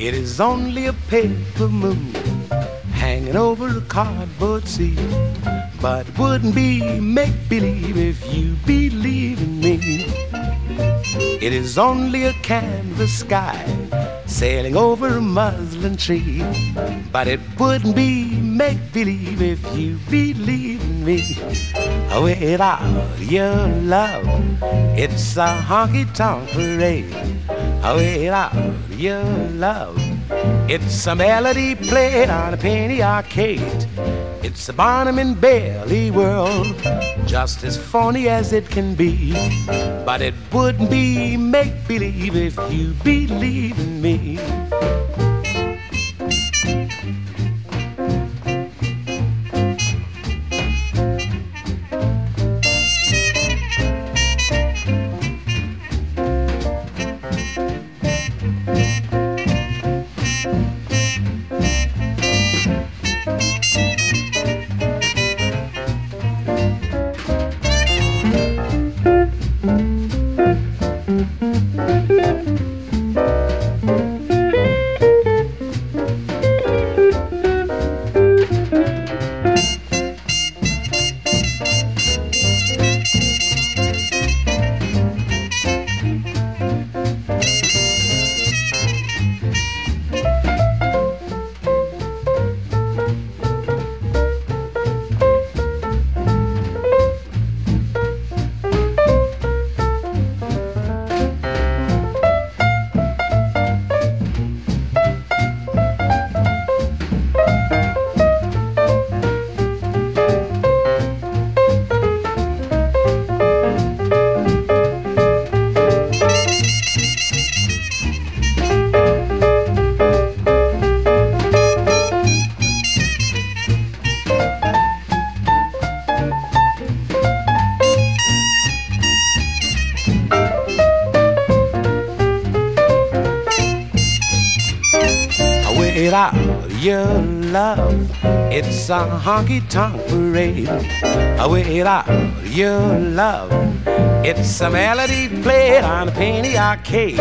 a paper moon hanging over a cardboard sea. But it wouldn't be make believe if you believe in me. It is only a canvas sky sailing over a muslin tree. But it wouldn't be make believe if you believe in me. Oh, without your love, it's a honky tonk parade. Oh, without your love, it's a melody played on a penny arcade. It's a Barnum and Bailey world, just as phony as it can be. But it wouldn't be make believe if you believe in me. Without your love. It's a honky tonk parade. Without your love, it's a melody played on a penny arcade.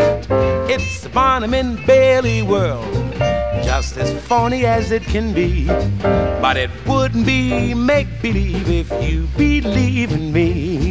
It's a Barnum and Bailey world, just as phony as it can be. But it wouldn't be make believe if you believe in me.